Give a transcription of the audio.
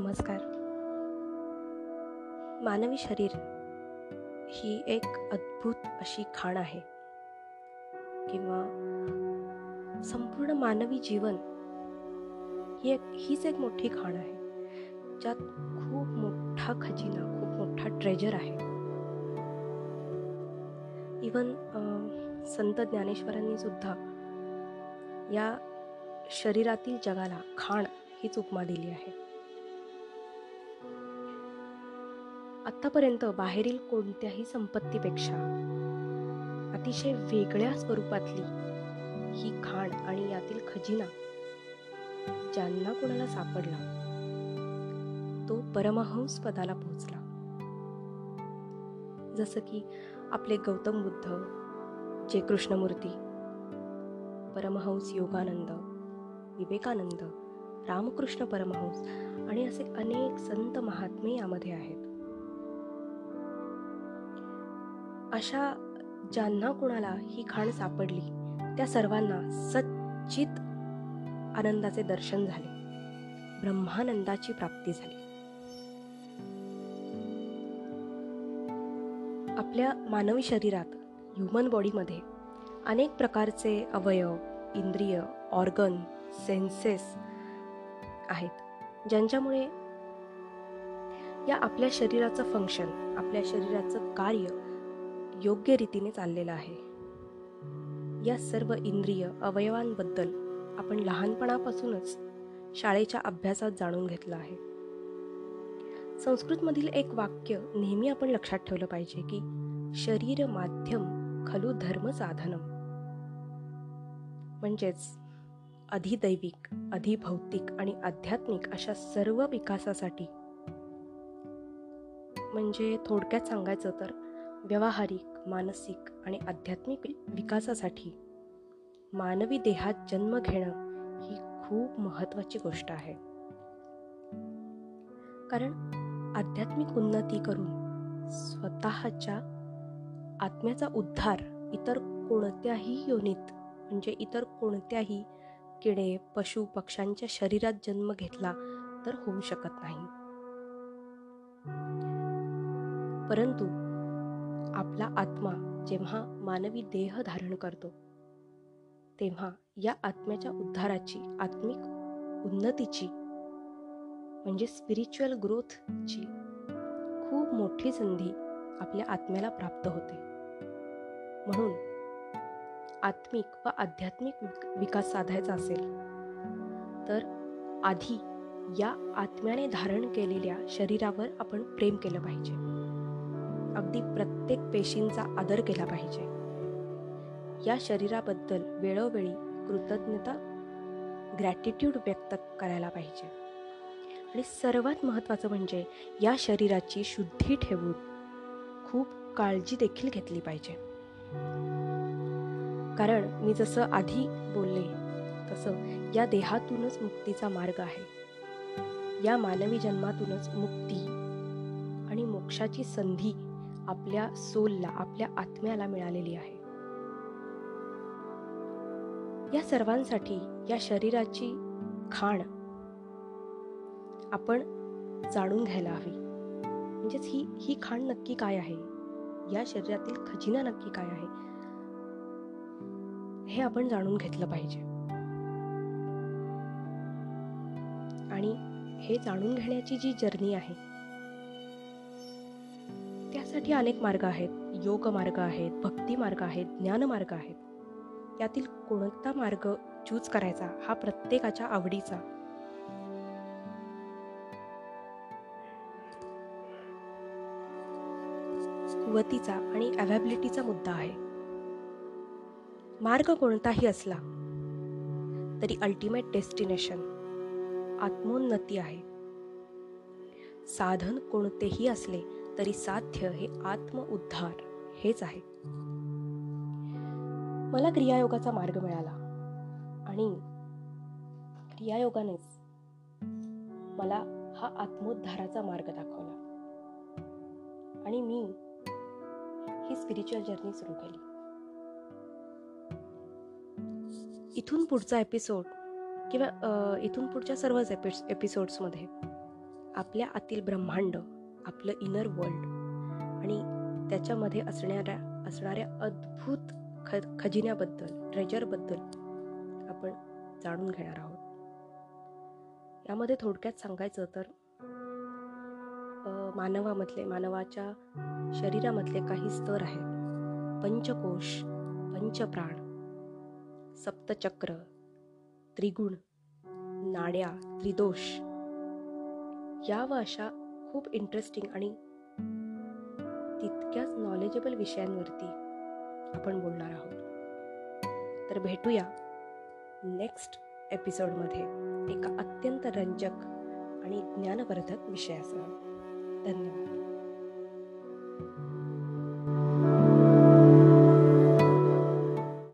नमस्कार. मानवी शरीर ही एक अद्भुत अशी खाण आहे. किंवा संपूर्ण मानवी जीवन ही एक हीच एक मोठी खाण आहे. ज्यात खूप मोठा खजिना खूप मोठा ट्रेजर आहे. इवन संत ज्ञानेश्वरांनी सुद्धा या शरीरातील जगाला खाण हीच उपमा दिली आहे. आत्तापर्यंत बाहेरील कोणत्याही संपत्तीपेक्षा अतिशय वेगळ्या स्वरूपातली ही खाण आणि यातील खजिना ज्यांना कोणाला सापडला तो परमहंस पदाला पोहोचला. जसं की आपले गौतम बुद्ध जे कृष्णमूर्ती परमहंस योगानंद विवेकानंद रामकृष्ण परमहंस आणि असे अनेक संत महात्मे यामध्ये आहेत. अशा ज्यांना कुणाला ही खाण सापडली त्या सर्वांना सच्चित आनंदाचे दर्शन झाले. ब्रह्मानंदाची प्राप्ती झाली. आपल्या मानवी शरीरात ह्युमन बॉडीमध्ये अनेक प्रकारचे अवयव इंद्रिय ऑर्गन सेन्सेस आहेत ज्यांच्यामुळे या आपल्या शरीराचं फंक्शन आपल्या शरीराचं कार्य योग्य रीतीने चाललेलं आहे. या सर्व इंद्रिय अवयवांबद्दल आपण लहानपणापासूनच शाळेच्या अभ्यासात जाणून घेतलं आहे. संस्कृतमधील एक वाक्य नेहमी आपण लक्षात ठेवलं पाहिजे की शरीर माध्यम खलू धर्म साधनम. म्हणजेच अधिदैविक अधिभौतिक आणि आध्यात्मिक अशा सर्व विकासासाठी. म्हणजे थोडक्यात सांगायचं तर व्यावहारिक मानसिक आणि आध्यात्मिक विकासासाठी मानवी देहात जन्म घेणं ही खूप महत्त्वाची गोष्ट आहे. कारण आध्यात्मिक उन्नती करून स्वतःच्या आत्म्याचा उद्धार इतर कोणत्याही योनीत म्हणजे इतर कोणत्याही किडे पशु पक्ष्यांच्या शरीरात जन्म घेतला तर होऊ शकत नाही. परंतु आपला आत्मा जेव्हा मानवी देह धारण करतो तेव्हा या आत्म्याच्या उद्धाराची आत्मिक उन्नतीची म्हणजे स्पिरिच्युअल ग्रोथची खूप मोठी संधी आपल्या आत्म्याला प्राप्त होते. म्हणून आत्मिक व आध्यात्मिक विकास साधायचा असेल तर आधी या आत्म्याने धारण केलेल्या शरीरावर आपण प्रेम केलं पाहिजे. अगदी प्रत्येक पेशींचा आदर केला पाहिजे. या शरीराबद्दल वेळोवेळी कृतज्ञता ग्रॅटिट्यूड व्यक्त करायला पाहिजे. आणि सर्वात महत्त्वाचं म्हणजे या शरीराची शुद्धी ठेवून खूप काळजी देखील घेतली पाहिजे. कारण मी जसं आधी बोलले तसं या देहातूनच मुक्तीचा मार्ग आहे. या मानवी जन्मातूनच मुक्ती आणि मोक्षाची संधी आपल्या सोलला आपल्या आत्म्याला मिळालेली आहे. या सर्वांसाठी या शरीराची खाण आपण जाणून घ्यायला हवी. म्हणजेच ही ही खाण नक्की काय आहे? या शरीरातील खजिना नक्की काय आहे? हे आपण जाणून घेतलं पाहिजे. आणि हे जाणून घेण्याची जी जर्नी आहे त्यासाठी अनेक मार्ग आहेत. योग मार्ग आहेत भक्ती मार्ग आहेत ज्ञान मार्ग आहेत. यातील कोणता मार्ग चूज करायचा हा प्रत्येकाच्या आवडीचा. कुवतीचा आणि अव्हॅबिलिटीचा मुद्दा आहे. मार्ग कोणताही असला तरी अल्टिमेट डेस्टिनेशन आत्मोन्नती आहे. साधन कोणतेही असले तरी साध्य हे आत्मउद्धार हेच आहे. मला क्रियायोगाचा मार्ग मिळाला आणि क्रियायोगानेच मला हा आत्मोद्धाराचा मार्ग दाखवला. आणि मी ही स्पिरिच्युअल जर्नी सुरू केली. इथून पुढचा एपिसोड किंवा इथून पुढच्या सर्वच एपि एपिसोड्समध्ये आपल्या आतील ब्रह्मांड आपलं इनर वर्ल्ड आणि त्याच्यामध्ये असणाऱ्या असणाऱ्या अद्भुत ख खजिन्याबद्दल ट्रेजरबद्दल आपण जाणून घेणार आहोत. यामध्ये थोडक्यात सांगायचं तर मानवामधले मानवाच्या शरीरामधले काही स्तर आहेत. पंचकोश पंचप्राण सप्तचक्र त्रिगुण नाड्या त्रिदोष. या व अशा खूप इंटरेस्टिंग आणि तितक्याच नॉलेजेबल विषयांवरती आपण बोलणार आहोत. तर भेटूया नेक्स्ट एपिसोडमध्ये एका अत्यंत रंजक आणि ज्ञानवर्धक विषयासह धन्यवाद.